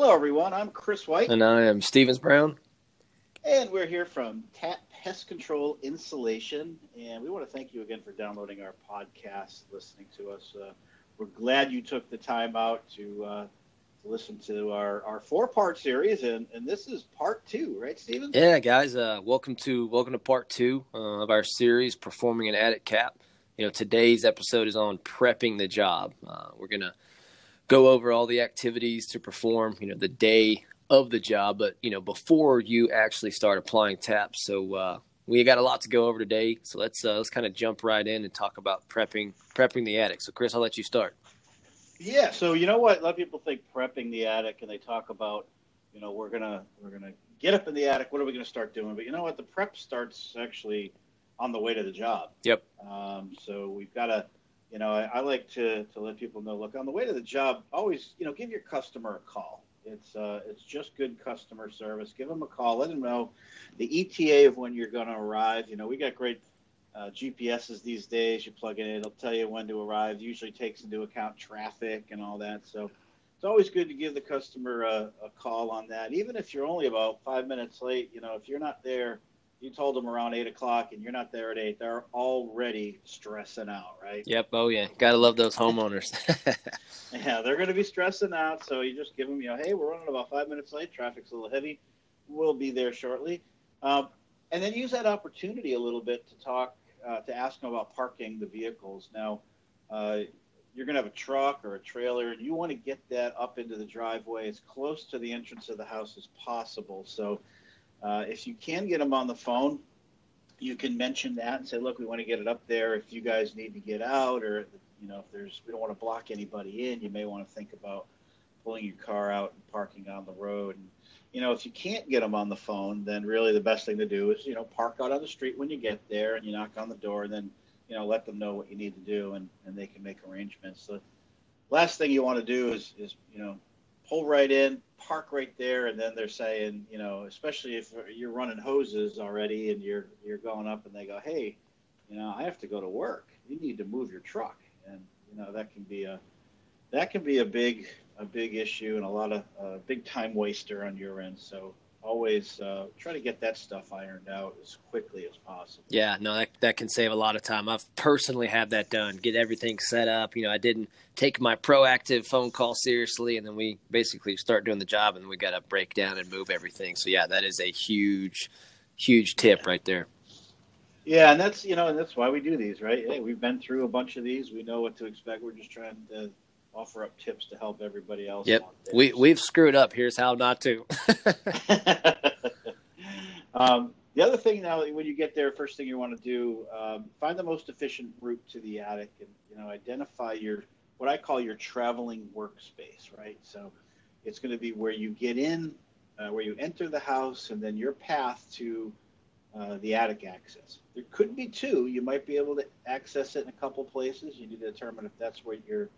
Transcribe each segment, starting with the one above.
Hello, everyone. I'm Chris White. And I am Stevens Brown. And we're here from TAP Pest Control Insulation. And we want to thank you again for downloading our podcast, listening to us. Uh, we're glad you took the time out to, uh, to listen to our, our four part series. And, and this is part two, right, Stevens? Yeah, guys. Uh, welcome to welcome to part two uh, of our series, Performing an Attic Cap. You know, today's episode is on prepping the job. Uh, we're going to go over all the activities to perform, you know, the day of the job, but you know, before you actually start applying taps. So uh, we got a lot to go over today. So let's uh, let's kind of jump right in and talk about prepping prepping the attic. So Chris, I'll let you start. Yeah. So you know what? A lot of people think prepping the attic, and they talk about, you know, we're gonna we're gonna get up in the attic. What are we gonna start doing? But you know what? The prep starts actually on the way to the job. Yep. Um, so we've got to you know, I, I, like to, to let people know, look, on the way to the job, always, you know, give your customer a call. It's, uh, it's just good customer service. Give them a call. Let them know the ETA of when you're going to arrive. You know, we got great uh, GPSs these days. You plug it in, it'll tell you when to arrive. Usually takes into account traffic and all that. So it's always good to give the customer a, a call on that. Even if you're only about five minutes late, you know, if you're not there – you told them around eight o'clock and you're not there at eight, they're already stressing out, right? Yep. Oh yeah, gotta love those homeowners. yeah, they're going to be stressing out. So you just give them, you know, hey, we're running about five minutes late. Traffic's a little heavy. We'll be there shortly. Um, and then use that opportunity a little bit to talk, uh, to ask them about parking the vehicles. Now, uh, you're going to have a truck or a trailer, and you want to get that up into the driveway as close to the entrance of the house as possible. So uh, if you can get them on the phone, you can mention that and say, look, we want to get it up there. If you guys need to get out, or you know, if there's we don't want to block anybody in, you may want to think about pulling your car out and parking on the road. And you know, if you can't get them on the phone, then really the best thing to do is you know park out on the street when you get there and you knock on the door, and then you know let them know what you need to do, and and they can make arrangements. The last thing you want to do is is you know pull right in, park right there, and then they're saying, you know, especially if you're running hoses already and you're you're going up, and they go, hey, you know, I have to go to work. You need to move your truck, and you know that can be a that can be a big a big issue and a lot of uh, big time waster on your end. So always uh, try to get that stuff ironed out as quickly as possible. Yeah, no, that, that can save a lot of time. I've personally had that done, get everything set up. You know, I didn't take my proactive phone call seriously, and then we basically start doing the job, and we got to break down and move everything. So yeah, that is a huge, huge tip yeah. right there. Yeah, and that's you know, and that's why we do these, right? Hey, we've been through a bunch of these. We know what to expect. We're just trying to offer up tips to help everybody else. Yep, we we've screwed up. Here's how not to. um, the other thing now, when you get there, first thing you want to do, um, find the most efficient route to the attic, and you know, identify your what I call your traveling workspace. Right, so it's going to be where you get in, uh, where you enter the house, and then your path to uh, the attic access. There could be two. You might be able to access it in a couple places. You need to determine if that's where you're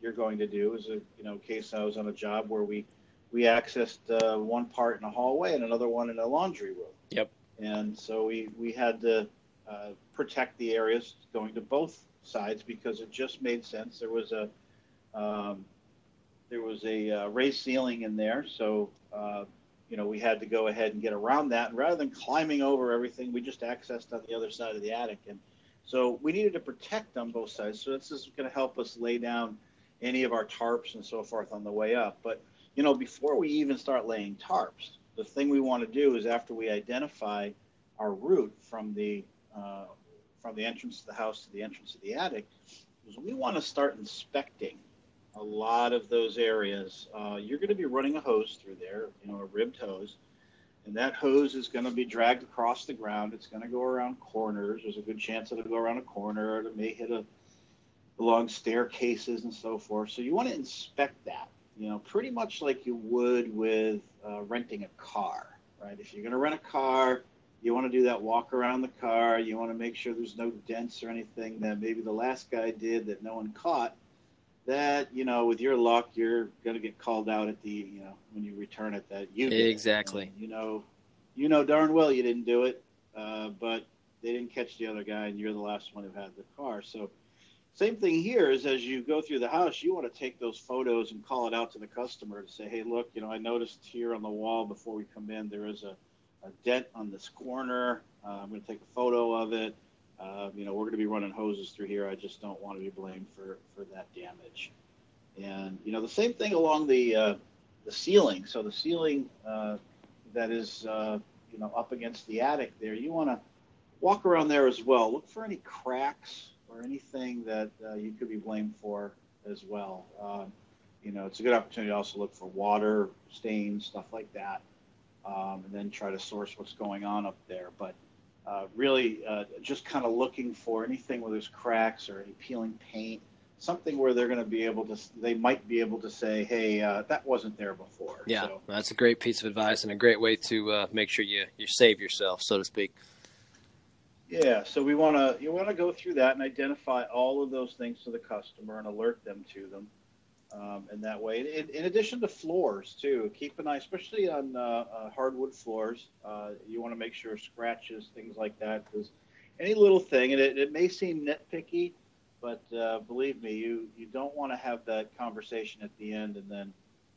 you're going to do is a you know case I was on a job where we we accessed uh, one part in a hallway and another one in a laundry room. Yep. And so we we had to uh, protect the areas going to both sides because it just made sense. There was a um, there was a uh, raised ceiling in there, so uh, you know we had to go ahead and get around that. And rather than climbing over everything, we just accessed on the other side of the attic. And so we needed to protect on both sides. So this is going to help us lay down any of our tarps and so forth on the way up. But you know, before we even start laying tarps, the thing we want to do is after we identify our route from the uh, from the entrance to the house to the entrance of the attic, is we want to start inspecting a lot of those areas. Uh, you're going to be running a hose through there, you know, a ribbed hose, and that hose is going to be dragged across the ground. It's going to go around corners. There's a good chance it'll go around a corner, or it may hit a along staircases and so forth. So you want to inspect that, you know, pretty much like you would with uh, renting a car, right? If you're going to rent a car, you want to do that walk around the car. You want to make sure there's no dents or anything that maybe the last guy did that no one caught. That you know, with your luck, you're going to get called out at the you know when you return it that you exactly. You know, you know darn well you didn't do it, uh, but they didn't catch the other guy, and you're the last one who had the car. So same thing here is as you go through the house, you want to take those photos and call it out to the customer to say, hey, look, you know, I noticed here on the wall before we come in, there is a, a dent on this corner. Uh, I'm going to take a photo of it. Uh, you know, we're going to be running hoses through here. I just don't want to be blamed for, for that damage. And, you know, the same thing along the, uh, the ceiling. So the ceiling uh, that is, uh, you know, up against the attic there, you want to walk around there as well. Look for any cracks or anything that uh, you could be blamed for as well. Um, you know, it's a good opportunity to also look for water stains, stuff like that, um, and then try to source what's going on up there. But uh, really, uh, just kind of looking for anything where there's cracks or any peeling paint, something where they're going to be able to, they might be able to say, hey, uh, that wasn't there before. Yeah, so, that's a great piece of advice and a great way to uh, make sure you, you save yourself, so to speak. Yeah, so we want to you want to go through that and identify all of those things to the customer and alert them to them, um, that way. In, in, addition to floors too, keep an eye, especially on uh, uh, hardwood floors. Uh, you want to make sure scratches, things like that, because any little thing, and it, it may seem nitpicky, but uh, believe me, you you don't want to have that conversation at the end, and then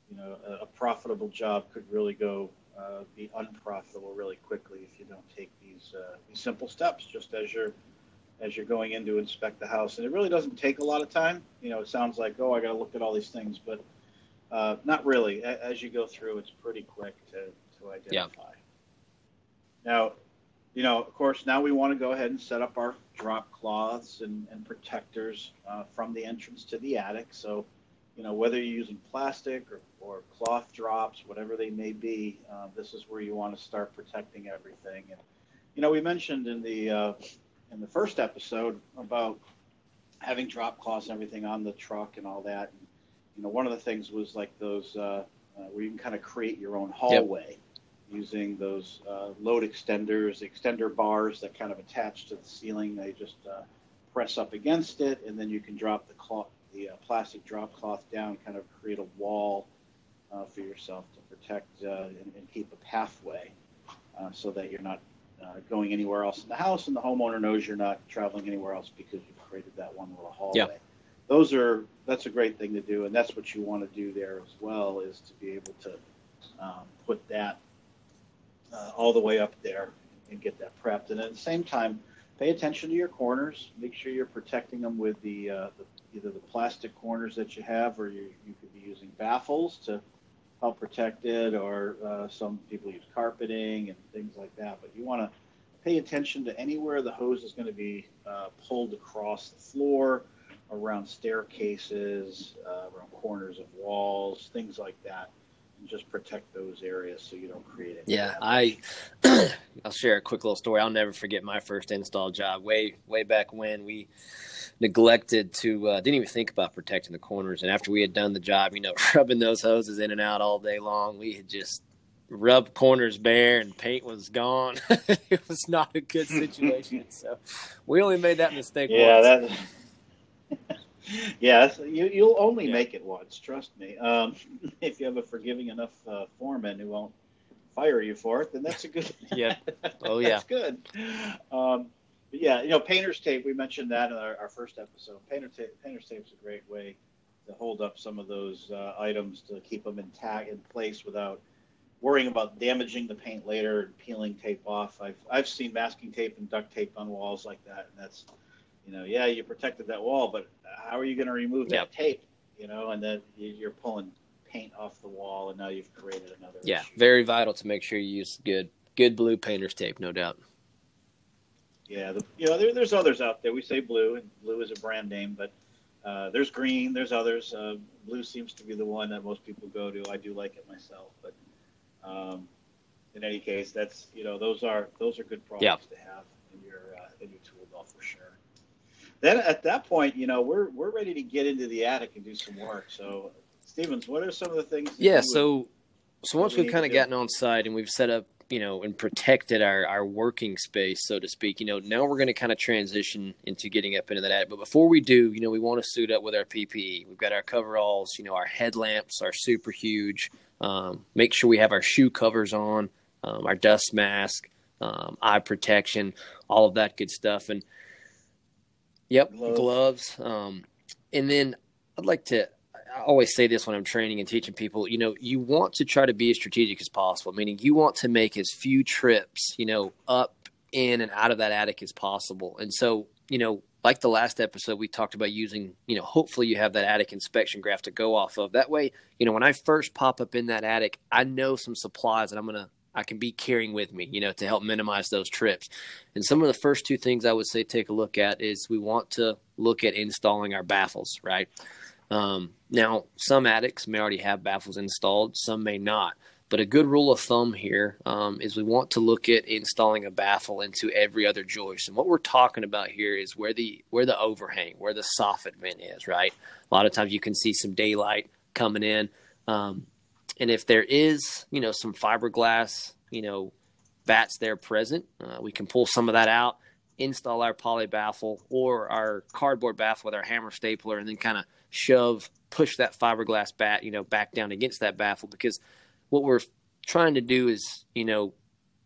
you know a, a profitable job could really go uh, be unprofitable really quickly if you don't take these uh, these simple steps just as you're as you're going in to inspect the house. And it really doesn't take a lot of time. You know, it sounds like oh, I got to look at all these things, but uh, not really. As you go through, it's pretty quick to to identify. Yeah. Now, you know, of course, now we want to go ahead and set up our drop cloths and, and protectors uh, from the entrance to the attic. So you know, whether you're using plastic or, or cloth drops, whatever they may be, uh, this is where you want to start protecting everything. And, you know, we mentioned in the, uh, in the first episode about having drop cloths and everything on the truck and all that. And, you know, one of the things was like those, uh, uh where you can kind of create your own hallway. Yep. Using those uh, load extenders, extender bars that kind of attach to the ceiling. They just uh, press up against it, and then you can drop the cloth, the uh, plastic drop cloth down, kind of create a wall uh, for yourself to protect uh, and, and, keep a pathway uh, so that you're not uh, going anywhere else in the house and the homeowner knows you're not traveling anywhere else because you've created that one little hallway. Yeah. Those are that's a great thing to do, and that's what you want to do there as well is to be able to um, put that uh, all the way up there and get that prepped, and at the same time pay attention to your corners. Make sure you're protecting them with the, uh, the either the plastic corners that you have, or you, you could be using baffles to help protect it, or uh, some people use carpeting and things like that. But you want to pay attention to anywhere the hose is going to be uh, pulled across the floor, around staircases, uh, around corners of walls, things like that. Just protect those areas so you don't create any. Yeah, damage. I I'll share a quick little story. I'll never forget my first install job way way back when we neglected to uh, didn't even think about protecting the corners. And after we had done the job, you know, rubbing those hoses in and out all day long, we had just rubbed corners bare and paint was gone. it was not a good situation. so we only made that mistake yeah, once. That, yeah, you, you'll only yeah. make it once. Trust me. Um, if you have a forgiving enough uh, foreman who won't fire you for it, then that's a good. yeah. Oh yeah. that's good. Um, yeah, you know, painter's tape. We mentioned that in our, our first episode. Painter tape, painter's tape is a great way to hold up some of those uh, items to keep them intact in place without worrying about damaging the paint later and peeling tape off. I've I've seen masking tape and duct tape on walls like that, and that's, you know, yeah, you protected that wall, but how are you going to remove that yep. tape? You know, and then you're pulling paint off the wall, and now you've created another. Yeah, issue. very vital to make sure you use good good blue painter's tape, no doubt. Yeah, the, you know, there, there's others out there. We say blue, and blue is a brand name, but uh, there's green. There's others. Uh, blue seems to be the one that most people go to. I do like it myself, but um, in any case, that's you know, those are those are good products yeah. to have in your uh, in your tool belt for sure. Then at that point, you know, we're we're ready to get into the attic and do some work. So, Stevens, what are some of the things? Yeah. So, so once we've kind of gotten on site and we've set up you know and protected our our working space so to speak you know now we're going to kind of transition into getting up into that attic but before we do you know we want to suit up with our ppe we've got our coveralls you know our headlamps are super huge um, make sure we have our shoe covers on um, our dust mask um, eye protection all of that good stuff and Yep, gloves. gloves. Um, and then I'd like to. I always say this when I'm training and teaching people. You know, you want to try to be as strategic as possible. Meaning, you want to make as few trips, you know, up in and out of that attic as possible. And so, you know, like the last episode, we talked about using, you know, hopefully you have that attic inspection graph to go off of. That way, you know, when I first pop up in that attic, I know some supplies that I'm going to, I can be carrying with me, you know, to help minimize those trips. And some of the first two things I would say take a look at is we want to look at installing our baffles, right? Um, now, some attics may already have baffles installed, some may not. But a good rule of thumb here um, is we want to look at installing a baffle into every other joist. And what we're talking about here is where the where the overhang, where the soffit vent is, right? A lot of times you can see some daylight coming in. Um, and if there is, you know, some fiberglass, you know, batts there present, uh, we can pull some of that out, install our poly baffle or our cardboard baffle with our hammer stapler, and then kind of shove, push that fiberglass batt, you know, back down against that baffle because – what we're trying to do is, you know,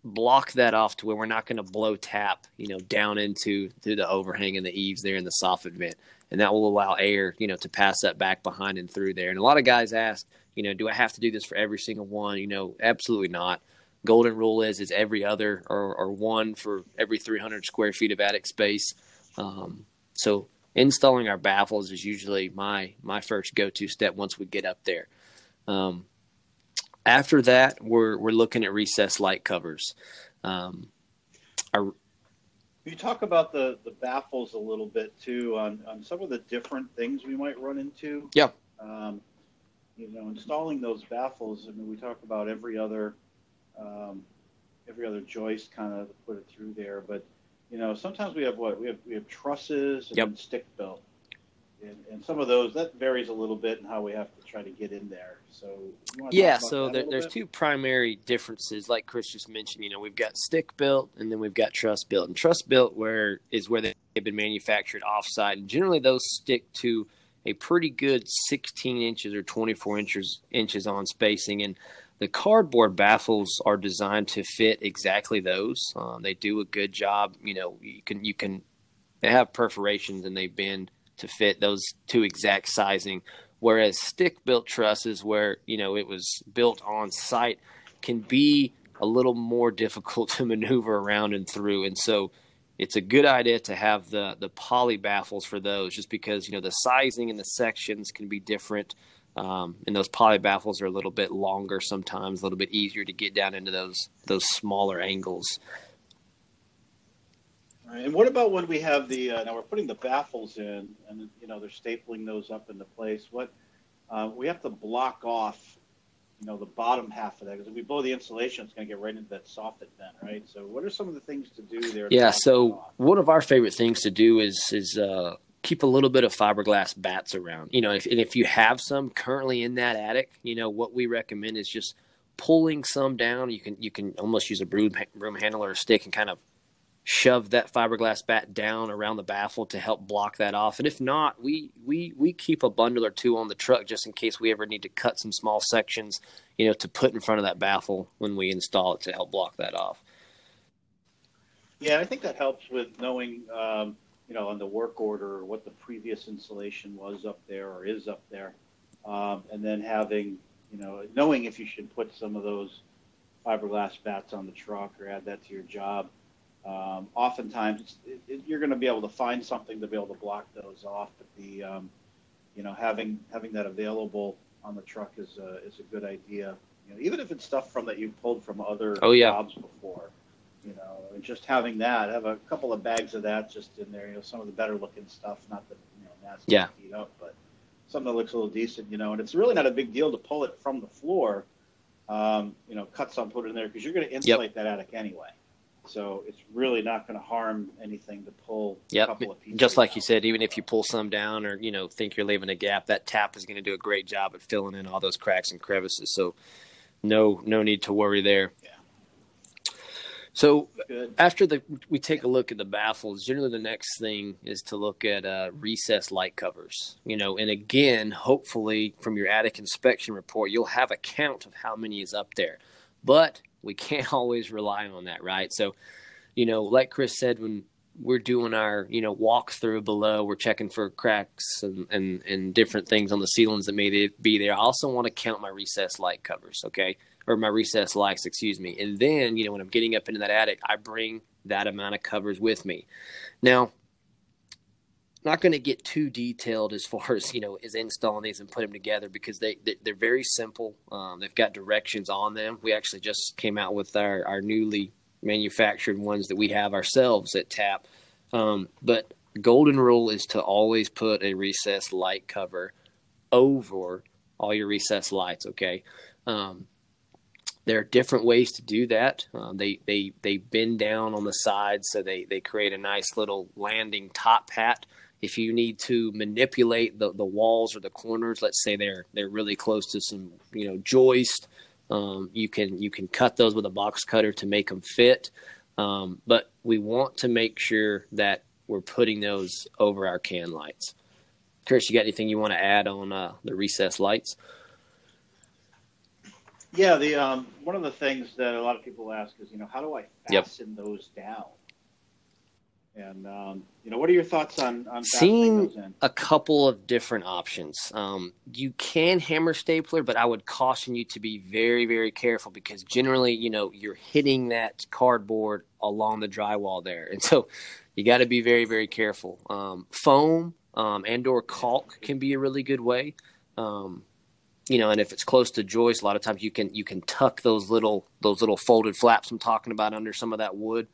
block that off to where we're not going to blow tap, you know, down into through the overhang and the eaves there in the soffit vent, and that will allow air, you know, to pass that back behind and through there. And a lot of guys ask, you know, do I have to do this for every single one? You know, absolutely not. Golden rule is is every other or, or one for every 300 square feet of attic space. Um, so installing our baffles is usually my my first go to step once we get up there. Um, after that, we're we're looking at recessed light covers. Um, our, you talk about the, the baffles a little bit too on, on some of the different things we might run into. Yeah. Um, you know, installing those baffles. I mean, we talk about every other um, every other joist kind of put it through there, but you know, sometimes we have what we have we have trusses and yep. stick built and, and, some of those that varies a little bit in how we have to try to get in there. So yeah, so there, there's bit? two primary differences, like Chris just mentioned. You know, we've got stick built, and then we've got truss built. And truss built where is where they've been manufactured offsite, and generally those stick to a pretty good 16 inches or 24 inches inches on spacing and the cardboard baffles are designed to fit exactly those. Um, they do a good job. You know, you can you can they have perforations and they bend to fit those two exact sizing. Whereas stick built trusses, where you know it was built on site, can be a little more difficult to maneuver around and through. And so it's a good idea to have the the poly baffles for those, just because you know the sizing and the sections can be different. Um, and those poly baffles are a little bit longer sometimes, a little bit easier to get down into those those smaller angles. And what about when we have the uh, now we're putting the baffles in, and you know they're stapling those up into place. What uh, we have to block off, you know, the bottom half of that because if we blow the insulation, it's going to get right into that soffit vent, right? So, what are some of the things to do there? Yeah. So, one of our favorite things to do is is uh, keep a little bit of fiberglass batts around. You know, if, and if you have some currently in that attic, you know what we recommend is just pulling some down. You can you can almost use a broom broom handle or a stick and kind of shove that fiberglass batt down around the baffle to help block that off. And if not, we we we keep a bundle or two on the truck just in case we ever need to cut some small sections, you know, to put in front of that baffle when we install it to help block that off. Yeah, I think that helps with knowing, um, you know, on the work order what the previous installation was up there or is up there, um, and then having, you know, knowing if you should put some of those fiberglass batts on the truck or add that to your job um, oftentimes it, it, you're going to be able to find something to be able to block those off, but the um, you know having having that available on the truck is a, is a good idea. You know, even if it's stuff from that you pulled from other oh, yeah. jobs before, you know, and just having that, have a couple of bags of that just in there. You know, some of the better looking stuff, not the you know nasty yeah. heat up, but something that looks a little decent. You know, and it's really not a big deal to pull it from the floor. Um, you know, cut some, put it in there because you're going to insulate yep. that attic anyway. So it's really not going to harm anything to pull yep. Just like out. you said, even if you pull some down or, you know, think you're leaving a gap, that tap is going to do a great job at filling in all those cracks and crevices. So no no need to worry there. Yeah. So Good. after the we take a look at the baffles, generally the next thing is to look at uh, recessed light covers. You know, and again, hopefully from your attic inspection report, you'll have a count of how many is up there. But we can't always rely on that, right? So, you know, like Chris said, when we're doing our you know walkthrough below. We're checking for cracks and, and and different things on the ceilings that may be there. I also want to count my recessed light covers, okay, or my recessed lights, excuse me. And then you know when I'm getting up into that attic, I bring that amount of covers with me. Now, not going to get too detailed as far as you know as installing these and put them together because they, they are very simple. Um, they've got directions on them. We actually just came out with our our newly manufactured ones that we have ourselves at Tap. Um, but golden rule is to always put a recessed light cover over all your recessed lights. Okay. Um, there are different ways to do that. Uh, they they they bend down on the sides, so they they create a nice little landing top hat. If you need to manipulate the, the walls or the corners, let's say they're they're really close to some you know joist, um, you can you can cut those with a box cutter to make them fit. Um, but we want to make sure that we're putting those over our can lights. Chris, you got anything you want to add on uh, the recessed lights? Yeah, the um, one of the things that a lot of people ask is, you know, how do I fasten yep. those down? And um, you know, what are your thoughts on on seeing a couple of different options? Um, you can hammer stapler, but I would caution you to be very, very careful because generally, you know, you're hitting that cardboard along the drywall there, and so you got to be very, very careful. Um, foam um, and/or caulk can be a really good way. Um, you know, and if it's close to joist, a lot of times you can you can tuck those little those little folded flaps I'm talking about under some of that wood.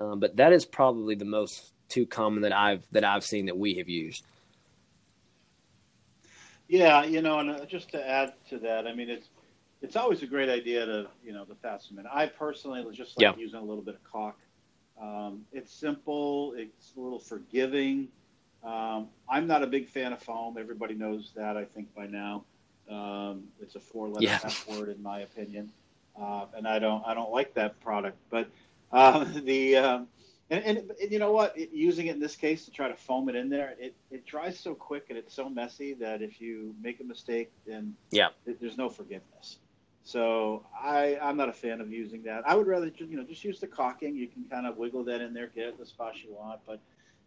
Um, but that is probably the most too common that I've that I've seen that we have used. Yeah, you know, and uh, just to add to that, I mean, it's it's always a great idea to you know the fast cement. I personally just like yeah. using a little bit of caulk. Um, it's simple. It's a little forgiving. Um, I'm not a big fan of foam. Everybody knows that, I think, by now. Um, it's a four-letter yeah. Word, in my opinion, uh, and I don't I don't like that product. But uh, the um, and, and, and, you know what, it, using it in this case to try to foam it in there, it, it dries so quick and it's so messy that if you make a mistake, then yeah, it, there's no forgiveness. So I I'm not a fan of using that. I would rather just, you know just use the caulking. You can kind of wiggle that in there, get it the spots you want. But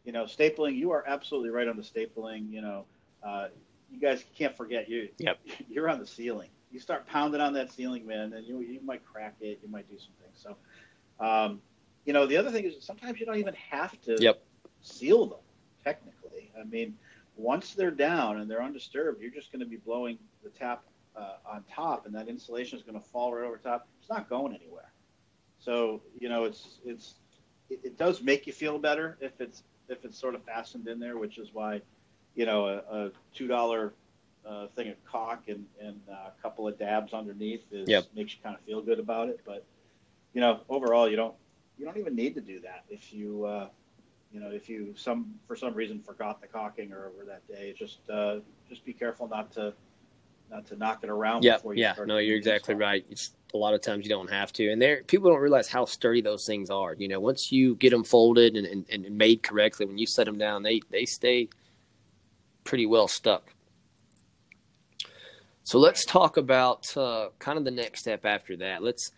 you know, stapling, you are absolutely right on the stapling. You know, uh, you guys can't forget you. Yep. You're on the ceiling. You start pounding on that ceiling, man, and you you might crack it. You might do some things. So, um, you know, the other thing is sometimes you don't even have to yep. seal them. Technically, I mean, once they're down and they're undisturbed, you're just going to be blowing the tap uh, on top, and that insulation is going to fall right over top. It's not going anywhere. So you know, it's it's it, it does make you feel better if it's if it's sort of fastened in there, which is why you know, a, a two dollar uh, thing of caulk and, and a couple of dabs underneath is yep. makes you kind of feel good about it. But you know, overall, you don't you don't even need to do that if you uh, you know if you some for some reason forgot the caulking or over that day. Just uh, just be careful not to not to knock it around. Yep. yeah, no, you're exactly right. It's, a lot of times you don't have to, and there people don't realize how sturdy those things are. You know, once you get them folded and, and, and made correctly, when you set them down, they they stay pretty well stuck. So let's talk about uh, kind of the next step after that. Let's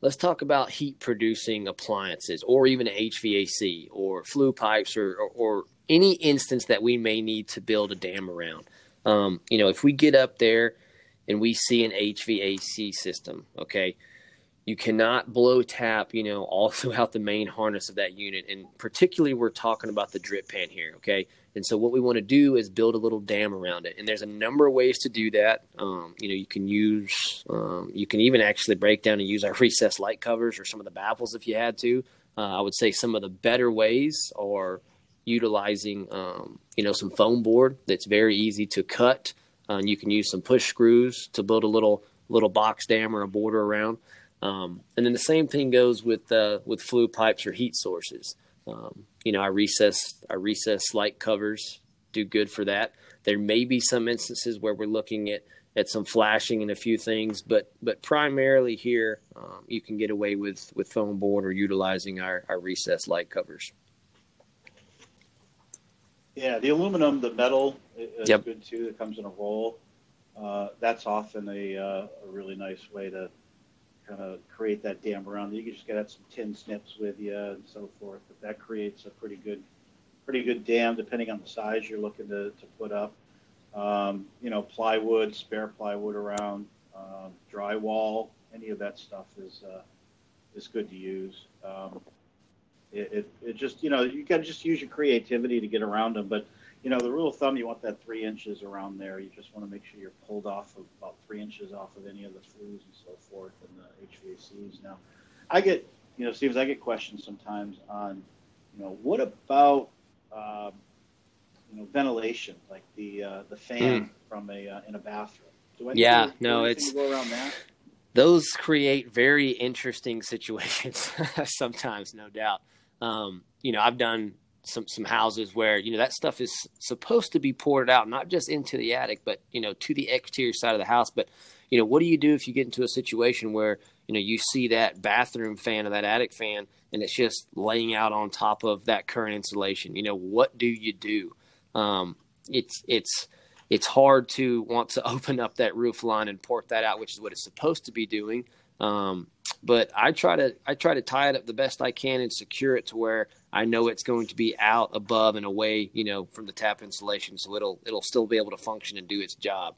let's talk about heat producing appliances, or even HVAC, or flue pipes, or, or, or any instance that we may need to build a dam around. Um, you know, if we get up there and we see an HVAC system, okay, you cannot blow tap, you know, all throughout the main harness of that unit. And particularly, we're talking about the drip pan here, okay? And so what we want to do is build a little dam around it. And there's a number of ways to do that. Um, you know, you can use, um, you can even actually break down and use our recessed light covers or some of the baffles if you had to. Uh, I would say some of the better ways are utilizing, um, you know, some foam board that's very easy to cut. Uh, you can use some push screws to build a little little box dam or a border around. Um, and then the same thing goes with uh, with flue pipes or heat sources. Um, you know, our recess our recess light covers do good for that. There may be some instances where we're looking at at some flashing and a few things, but but primarily here um, you can get away with with foam board or utilizing our our recess light covers. Yeah, the aluminum, the metal is yep. good too. It comes in a roll. Uh, that's often a, uh, a really nice way to kind of create that dam around. You can just get some tin snips with you and so forth. But that creates a pretty good, pretty good dam depending on the size you're looking to, to put up. Um, you know, plywood, spare plywood around, um, drywall, any of that stuff is uh, is good to use. Um, it, it, it, just you know you got to just use your creativity to get around them. But you know the rule of thumb, you want that three inches around there. You just want to make sure you're pulled off of about three inches off of any of the flues and so forth and the HVACs. Now, I get you know Stevens, I get questions sometimes on you know what about um, you know ventilation like the uh, the fan mm. from a uh, in a bathroom. Do I yeah, no, it's go around that those create very interesting situations sometimes, no doubt. Um, you know, I've done some some houses where you know that stuff is supposed to be poured out, not just into the attic, but you know to the exterior side of the house. But you know, what do you do if you get into a situation where you know you see that bathroom fan or that attic fan, and it's just laying out on top of that current insulation? You know, what do you do? Um, it's it's it's hard to want to open up that roof line and port that out, which is what it's supposed to be doing. Um, but I try to I try to tie it up the best I can and secure it to where I know it's going to be out above and away, you know, from the tap insulation, so it'll it'll still be able to function and do its job.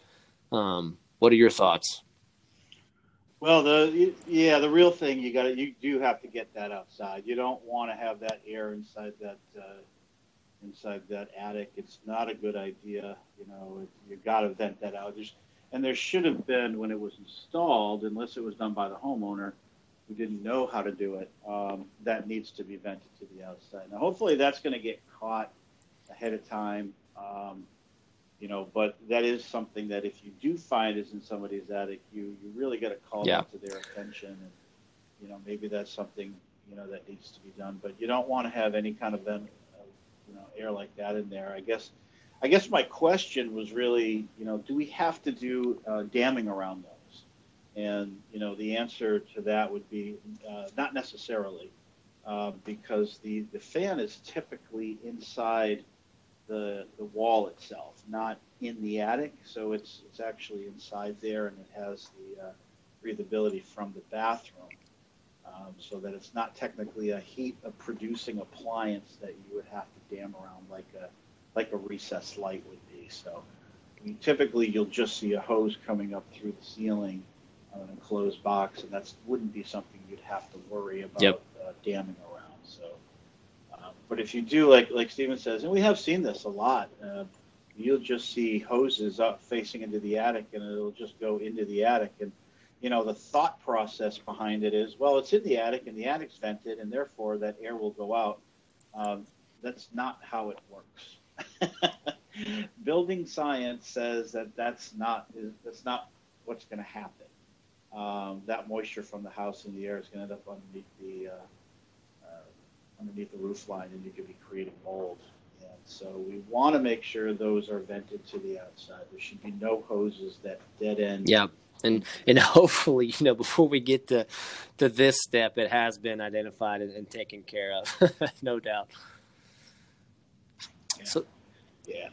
Um, what are your thoughts? Well, the yeah, the real thing you got to you do have to get that outside. You don't want to have that air inside that uh, inside that attic. It's not a good idea. You know, it, you got to vent that out. There's, and there should have been when it was installed, unless it was done by the homeowner who didn't know how to do it. Um, that needs to be vented to the outside. Now, hopefully, that's going to get caught ahead of time. Um, you know, but that is something that if you do find is in somebody's attic, you you really got to call yeah. to their attention, and you know maybe that's something you know that needs to be done. But you don't want to have any kind of vent you know air like that in there. I guess I guess my question was really you know do we have to do uh, damming around those? And you know the answer to that would be uh, not necessarily uh, because the the fan is typically inside the the wall itself, not in the attic. So it's it's actually inside there, and it has the uh, breathability from the bathroom um, so that it's not technically a heat producing appliance that you would have to dam around like a like a recessed light would be. So typically you'll just see a hose coming up through the ceiling on an enclosed box, and that wouldn't be something you'd have to worry about yep. uh, damming around. So, uh, but if you do, like like Steven says, and we have seen this a lot. Uh, you'll just see hoses up facing into the attic, and it'll just go into the attic, and you know, the thought process behind it is, well, it's in the attic and the attic's vented, and therefore that air will go out. Um, that's not how it works. Building science says that that's not that's not what's going to happen. Um, that moisture from the house and the air is going to end up underneath the uh, uh, underneath the roof line, and you could be creating mold. And so we want to make sure those are vented to the outside. There should be no hoses that dead end. Yeah and and hopefully you know before we get to to this step it has been identified and, and taken care of no doubt yeah. so yeah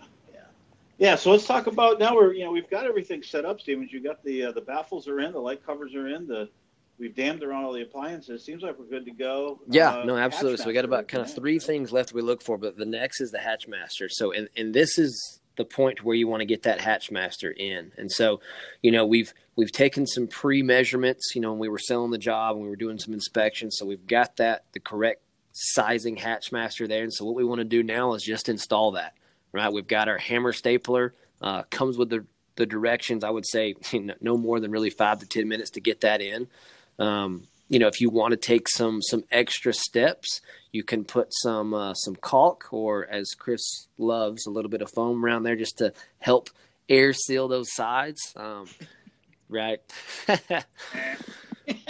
yeah so let's talk about now we're you know we've got everything set up stevens you got the uh, the baffles are in the light covers are in the we've dammed around all the appliances seems like we're good to go yeah uh, no absolutely so we got about kind of three things left we look for but the next is the hatchmaster so and and this is the point where you want to get that hatchmaster in. And so, you know, we've we've taken some pre measurements, you know, when we were selling the job and we were doing some inspections. So we've got that the correct sizing hatchmaster there. And so what we want to do now is just install that. Right. We've got our hammer stapler, uh, comes with the the directions. I would say no more than really five to ten minutes to get that in. Um, you know, if you want to take some some extra steps, you can put some uh, some caulk or, as Chris loves, a little bit of foam around there just to help air seal those sides. Um, right.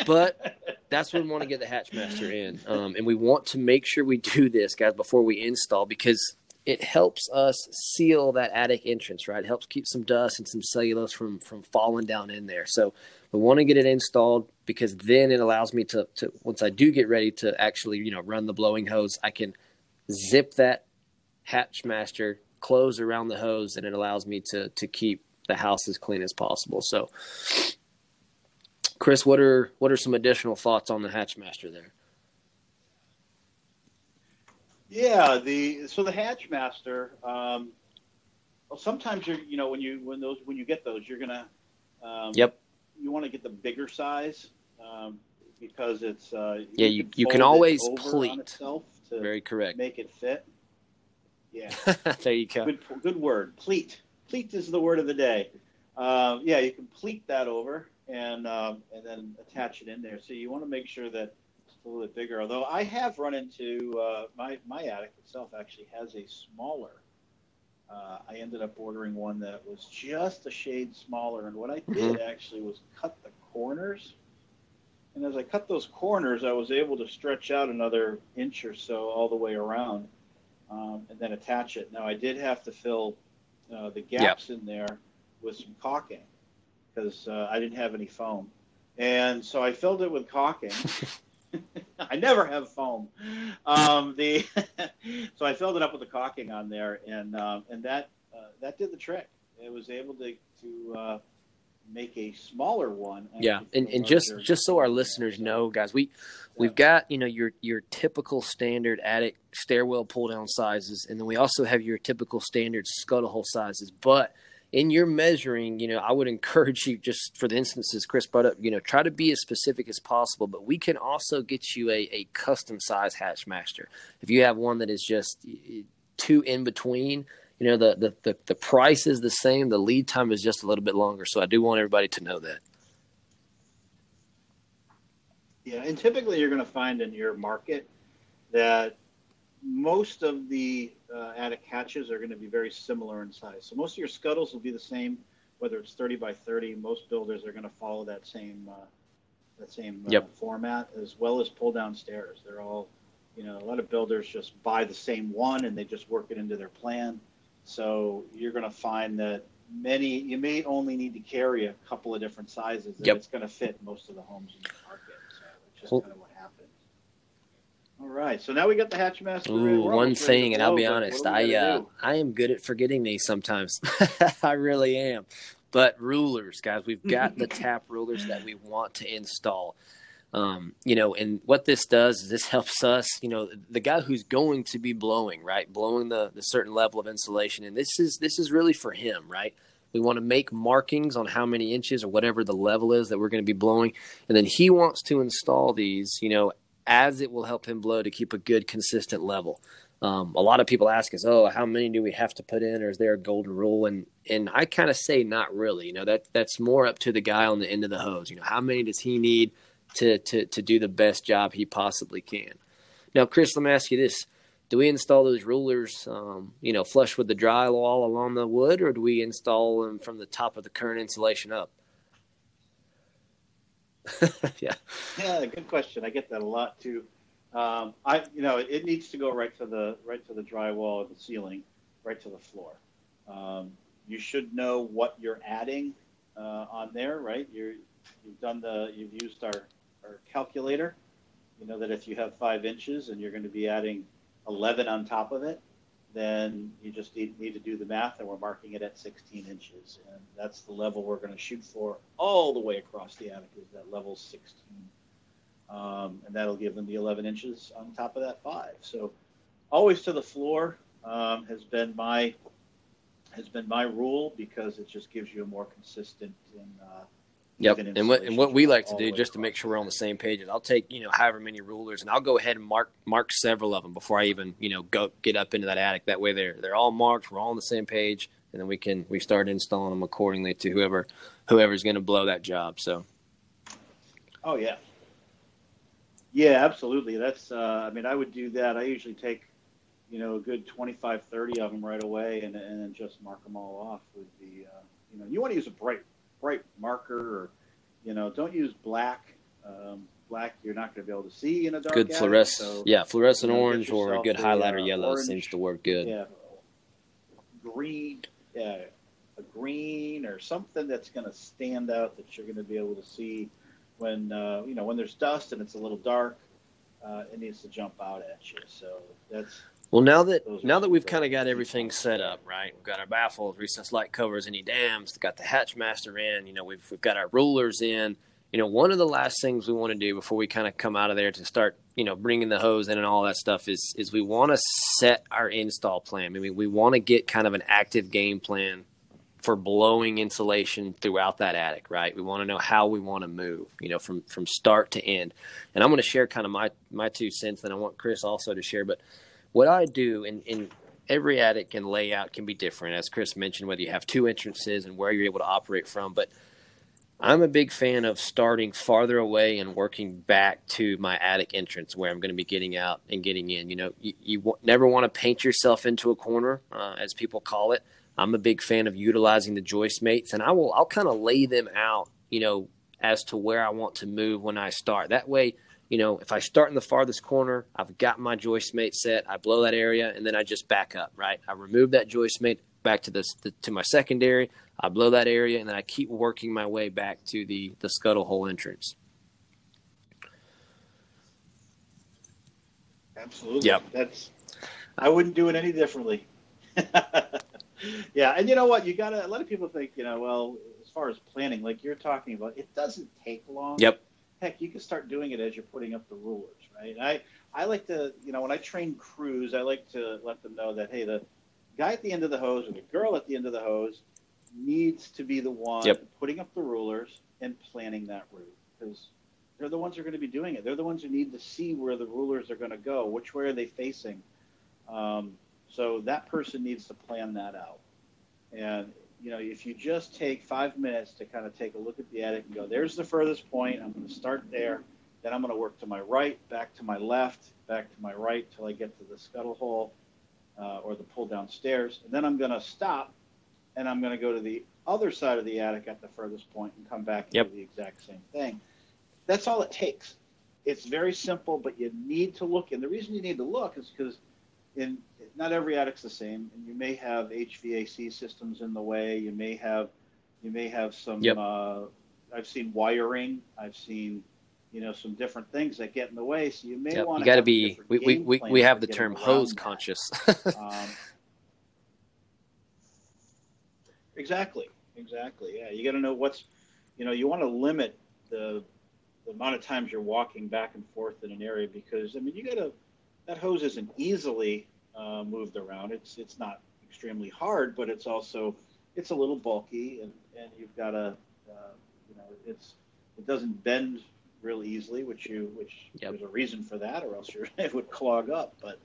but that's when we want to get the hatchmaster in, um, and we want to make sure we do this, guys, before we install because it helps us seal that attic entrance, right? It helps keep some dust and some cellulose from from falling down in there. So we want to get it installed because then it allows me to, to once I do get ready to actually you know run the blowing hose, I can zip that hatchmaster close around the hose, and it allows me to to keep the house as clean as possible. So Chris, what are what are some additional thoughts on the Hatchmaster there? Yeah, the so the Hatchmaster. Um, well, sometimes you're you know when you when those when you get those you're gonna. Um, yep. You want to get the bigger size um, because it's. Uh, yeah, you, you can always pleat. Very correct. Make it fit. Yeah. there you go. Good, good word. Pleat. Pleat is the word of the day. Uh, yeah, you can pleat that over and um, and then attach it in there. So you want to make sure that a little bit bigger. Although I have run into uh, my my attic itself actually has a smaller. Uh, I ended up ordering one that was just a shade smaller, and what I did mm-hmm. actually was cut the corners. And as I cut those corners, I was able to stretch out another inch or so all the way around, um, and then attach it. Now I did have to fill uh, the gaps yep. in there with some caulking because uh, I didn't have any foam, and so I filled it with caulking. I never have foam. Um, the so I filled it up with the caulking on there, and um, and that uh, that did the trick. It was able to to uh, make a smaller one. Yeah, and, and just just so our listeners know, guys, we we've got you know your your typical standard attic stairwell pull down sizes, and then we also have your typical standard scuttle hole sizes, but in your measuring, you know, I would encourage you just for the instances Chris brought up, you know, try to be as specific as possible. But we can also get you a, a custom size Hatchmaster. If you have one that is just two in between, you know, the, the, the, the price is the same, the lead time is just a little bit longer. So I do want everybody to know that. Yeah, and typically you're going to find in your market that most of the uh, attic hatches are going to be very similar in size. So most of your scuttles will be the same, whether it's 30 by 30. Most builders are going to follow that same uh, that same uh, yep. format, as well as pull down stairs. They're all, you know, a lot of builders just buy the same one and they just work it into their plan. So you're going to find that many you may only need to carry a couple of different sizes, and yep. it's going to fit most of the homes in the market. So it's just well, kind of what all right, so now we got the Hatchmaster. Ooh, one thing, and I'll be honest, I uh, I am good at forgetting these sometimes. I really am. But rulers, guys, we've got the tap rulers that we want to install. Um, you know, and what this does is this helps us, you know, the guy who's going to be blowing, right, blowing the the certain level of insulation, and this is this is really for him, right. We want to make markings on how many inches or whatever the level is that we're going to be blowing, and then he wants to install these, you know, as it will help him blow to keep a good consistent level. Um, a lot of people ask us, "Oh, how many do we have to put in, or is there a golden rule?" And and I kind of say not really. You know that that's more up to the guy on the end of the hose. You know, how many does he need to to to do the best job he possibly can? Now, Chris, let me ask you this: Do we install those rulers, um, you know, flush with the drywall along the wood, or do we install them from the top of the current insulation up? yeah. Yeah, good question. I get that a lot too. Um, I, you know, it needs to go right to the right to the drywall or the ceiling, right to the floor. Um, you should know what you're adding uh, on there, right? You're, you've done the, you've used our, our calculator. You know that if you have five inches and you're going to be adding 11 on top of it, then you just need, need to do the math, and we're marking it at 16 inches, and that's the level we're going to shoot for all the way across the attic. Is that level 16, um, and that'll give them the 11 inches on top of that five. So, always to the floor um, has been my has been my rule because it just gives you a more consistent and uh, Yep. And what and what we like to do just to make sure we're on the same page is I'll take you know however many rulers and I'll go ahead and mark mark several of them before I even you know go get up into that attic. That way they're they're all marked. We're all on the same page, and then we can we start installing them accordingly to whoever whoever's going to blow that job. So. Oh yeah. Yeah, absolutely. That's uh, I mean I would do that. I usually take you know a good 25, 30 of them right away, and and then just mark them all off with the uh, you know you want to use a bright bright marker or, you know, don't use black. Um, black you're not going to be able to see in a dark. Good fluorescent, so, yeah, fluorescent you know, orange or a good highlighter uh, yellow orange, seems to work good. Yeah, green, yeah, a green or something that's going to stand out that you're going to be able to see when uh, you know when there's dust and it's a little dark. Uh, it needs to jump out at you. So that's well, now that now that we've kind of got everything set up, right? We've got our baffles, recessed light covers, any dams, got the Hatchmaster in. You know, we've we've got our rulers in, you know, one of the last things we want to do before we kind of come out of there to start, you know, bringing the hose in and all that stuff is is we want to set our install plan. I mean, we want to get kind of an active game plan for blowing insulation throughout that attic, right? We want to know how we want to move, you know, from from start to end. And I'm going to share kind of my my two cents, and I want Chris also to share. But what I do in in every attic and layout can be different, as Chris mentioned, whether you have two entrances and where you're able to operate from, but I'm a big fan of starting farther away and working back to my attic entrance where I'm going to be getting out and getting in. You know, you, you w- never want to paint yourself into a corner, uh, as people call it. I'm a big fan of utilizing the joist mates, and I will I'll kind of lay them out, you know, as to where I want to move when I start. That way, you know, if I start in the farthest corner, I've got my joist mate set. I blow that area, and then I just back up. Right, I remove that joist mate back to this the, to my secondary. I blow that area, and then I keep working my way back to the the scuttle hole entrance. Absolutely. Yep. That's. I wouldn't do it any differently. yeah, and you know what? You gotta. A lot of people think, you know, well, as far as planning, like you're talking about, it doesn't take long. Yep. Heck, you can start doing it as you're putting up the rulers, right? I I like to, you know, when I train crews, I like to let them know that hey, the guy at the end of the hose or the girl at the end of the hose needs to be the one yep. putting up the rulers and planning that route because they're the ones who are going to be doing it. They're the ones who need to see where the rulers are going to go, which way are they facing. Um, so that person needs to plan that out. And you know, if you just take five minutes to kind of take a look at the attic and go, "There's the furthest point. I'm going to start there. Then I'm going to work to my right, back to my left, back to my right till I get to the scuttle hole uh, or the pull down stairs. And then I'm going to stop and I'm going to go to the other side of the attic at the furthest point and come back and yep. do the exact same thing. That's all it takes. It's very simple, but you need to look. And the reason you need to look is because in not every attic's the same, and you may have HVAC systems in the way. You may have you may have some. Yep. Uh, I've seen wiring. I've seen you know some different things that get in the way. So you may yep. want you got to be. We we we, we have the term hose conscious. um, exactly, exactly. Yeah, you got to know what's. You know, you want to limit the the amount of times you're walking back and forth in an area because I mean you got to that hose isn't easily uh, moved around. It's it's not extremely hard, but it's also it's a little bulky, and, and you've got to uh, you know it's it doesn't bend real easily, which you which yep. there's a reason for that, or else you're it would clog up. But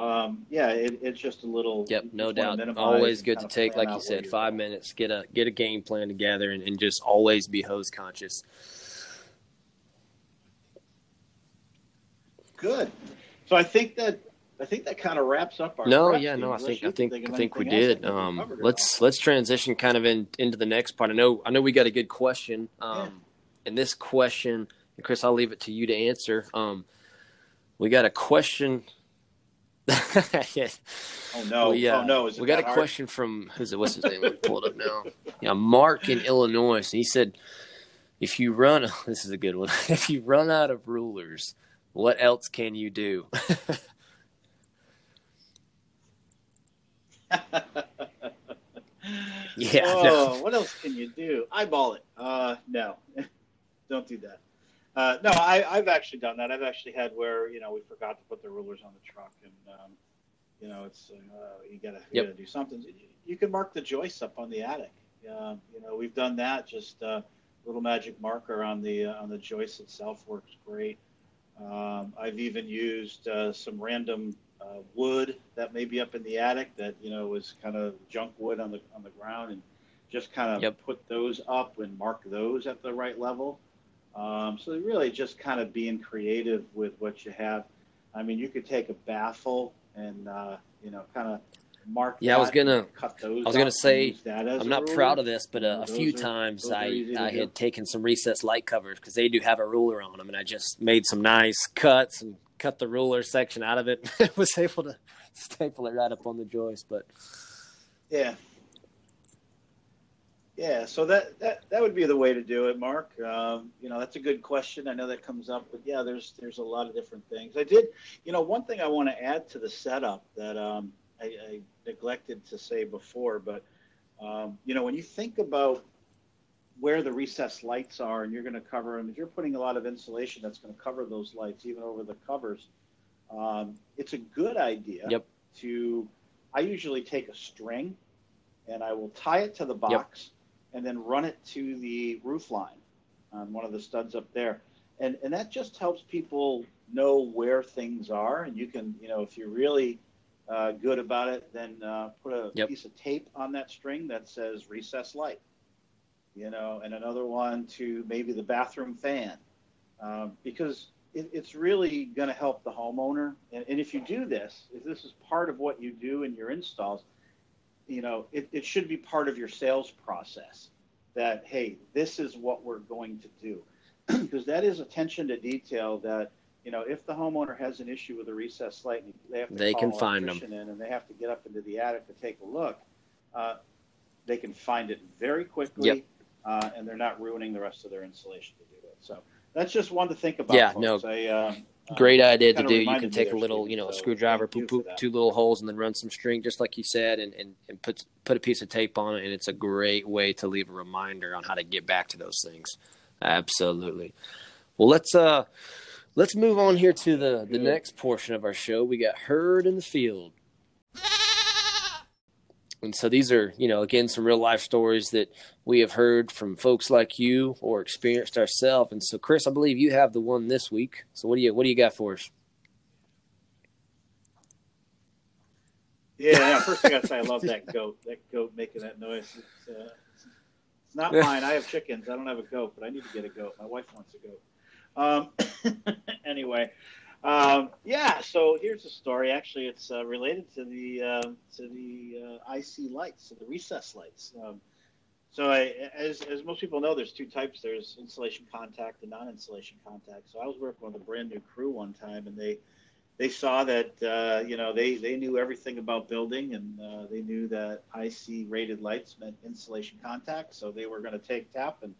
um, yeah, it, it's just a little. Yep, no doubt. Always good to take, like you said, five going. minutes, get a get a game plan together, and, and just always be hose conscious. Good. So I think that I think that kind of wraps up our. No, yeah, no, I think I think I think we did. Um, let's let's transition kind of in, into the next part. I know I know we got a good question. Um, yeah. and this question, and Chris, I'll leave it to you to answer. Um, we got a question. yeah. Oh no! We, uh, oh no! we got a hard? question from who's it? What's his name? We pulled it up now. Yeah, Mark in Illinois. He said, "If you run, this is a good one. If you run out of rulers, what else can you do?" yeah. Oh, no. what else can you do? Eyeball it. Uh, no, don't do that. Uh, no, I, have actually done that. I've actually had where you know we forgot to put the rulers on the truck, and um, you know it's uh, you gotta you yep. gotta do something. You can mark the joists up on the attic. Uh, you know we've done that. Just a uh, little magic marker on the uh, on the joist itself works great. Um, I've even used uh, some random uh, wood that may be up in the attic that you know was kind of junk wood on the on the ground, and just kind of yep. put those up and mark those at the right level. Um, so really, just kind of being creative with what you have. I mean, you could take a baffle and uh, you know kind of mark. Yeah, I was gonna cut those. I was gonna say I'm not proud of this, but uh, a few are, times I I had taken some recessed light covers because they do have a ruler on them, and I just made some nice cuts and cut the ruler section out of it. was able to staple it right up on the joist, but yeah. Yeah, so that, that that would be the way to do it, Mark. Um, you know, that's a good question. I know that comes up, but yeah, there's there's a lot of different things. I did, you know, one thing I want to add to the setup that um, I, I neglected to say before, but um, you know, when you think about where the recessed lights are, and you're going to cover them. If you're putting a lot of insulation, that's going to cover those lights even over the covers. Um, it's a good idea Yep. to. I usually take a string, and I will tie it to the box, and then run it to the roof line on one of the studs up there, and and that just helps people know where things are, and you can you know if you're really uh, good about it, then uh, put a Yep. piece of tape on that string that says recess light, you know, and another one to maybe the bathroom fan, um, because it, it's really going to help the homeowner. And, and if you do this, if this is part of what you do in your installs, you know, it, it should be part of your sales process that, hey, this is what we're going to do. because that is attention to detail that, you know, if the homeowner has an issue with a recessed light, and they have to They call can an find 'em. electrician in and they have to get up into the attic to take a look, uh, they can find it very quickly, Yep. uh, and they're not ruining the rest of their insulation to do it. So that's just one to think about. Yeah, folks. no, I, um, Great idea to do. You can take a little, you know, a so screwdriver, poop, poop, two little holes, and then run some string, just like you said, and, and, and put put a piece of tape on it. And it's a great way to leave a reminder on how to get back to those things. Absolutely. Well, let's uh let's move on here to the the next portion of our show. We got heard in the field. And so these are, you know, again, some real life stories that we have heard from folks like you or experienced ourselves. And so, Chris, I believe you have the one this week. So, what do you what do you got for us? Yeah, yeah, first I got to say I love that goat. That goat making that noise. It's, uh, it's not mine. I have chickens. I don't have a goat, but I need to get a goat. My wife wants a goat. Um, anyway, um, yeah. So here's a story. Actually, it's uh, related to the uh, to the uh, IC lights, the recess lights. Um, so, I, as as most people know, there's two types. There's insulation contact and non-insulation contact. So I was working with a brand new crew one time, and they they saw that uh, you know they they knew everything about building and uh, they knew that IC rated lights meant insulation contact, so they were going to take tap and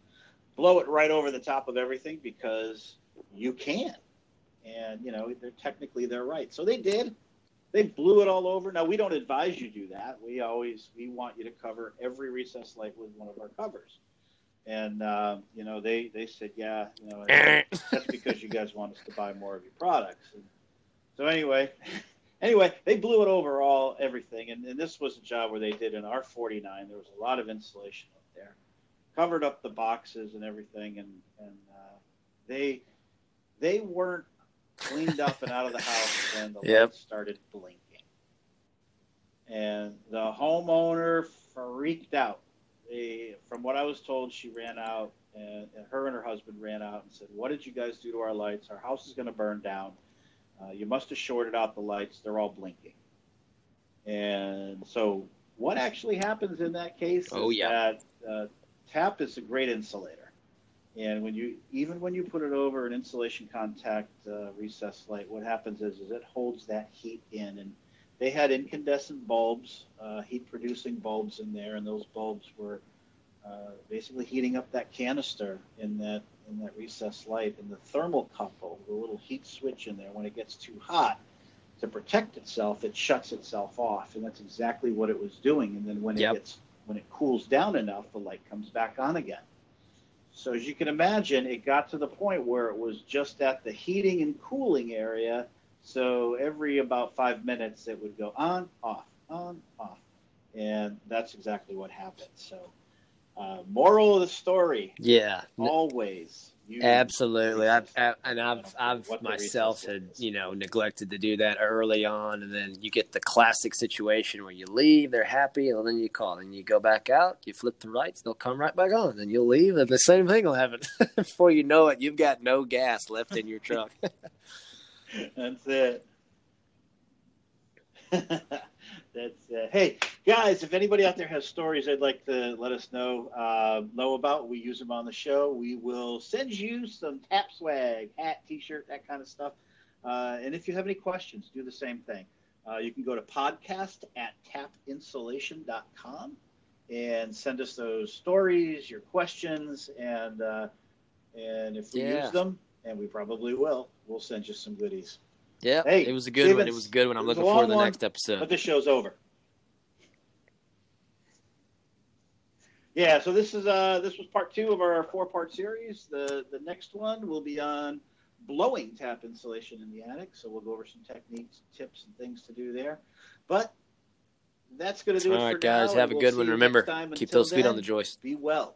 blow it right over the top of everything because you can, and you know they're technically they're right. So they did. They blew it all over. Now we don't advise you do that. We always we want you to cover every recessed light with one of our covers. And uh, you know they they said yeah you know that's because you guys want us to buy more of your products. And so anyway, anyway, they blew it over all everything, and, and this was a job where they did an R49. There was a lot of insulation covered up the boxes and everything, and and uh, they they weren't cleaned up and out of the house when the Yep. lights started blinking, and the homeowner freaked out. They, from what I was told, she ran out, and, and her and her husband ran out and said, "What did you guys do to our lights? Our house is going to burn down." Uh, you must have shorted out the lights. They're all blinking. And so, what actually happens in that case Oh, is yeah. that uh, tap is a great insulator. And when you, even when you put it over an insulation contact uh, recessed light, what happens is, is it holds that heat in. And they had incandescent bulbs, uh, heat-producing bulbs in there, and those bulbs were uh, basically heating up that canister in that in that recessed light and the thermocouple, the little heat switch in there, when it gets too hot, to protect itself, it shuts itself off, and that's exactly what it was doing. And then when Yep. it gets when it cools down enough, the light comes back on again. So as you can imagine, it got to the point where it was just at the heating and cooling area. So every about five minutes, it would go on, off, on, off, and that's exactly what happened. So, uh, moral of the story: Yeah, always. Use absolutely. I've, I, and I've, I've myself had, you know, neglected to do that early on, and then you get the classic situation where you leave, they're happy, and then you call, and you go back out, you flip the lights, they'll come right back on, and you'll leave, and the same thing will happen. Before you know it, you've got no gas left in your truck. That's it. That's it. Hey guys, if anybody out there has stories they'd like to let us know uh, know about, we use them on the show. We will send you some tap swag, hat, T-shirt, that kind of stuff. Uh, and if you have any questions, do the same thing. Uh, you can go to podcast at tapinsulation.com and send us those stories, your questions, and uh, and if we Yeah. use them, and we probably will, we'll send you some goodies. Yeah, Hey, it was a good one. It was a good one. I'm it was a looking forward to the one, next episode. But this show's over. Yeah, so this is uh this was part two of our four part series. The the next one will be on blowing tap insulation in the attic. So we'll go over some techniques, tips, and things to do there. But that's going to do All it right, for guys. now, Have a we'll good one. Remember, keep Until those feet on the joist. Be well.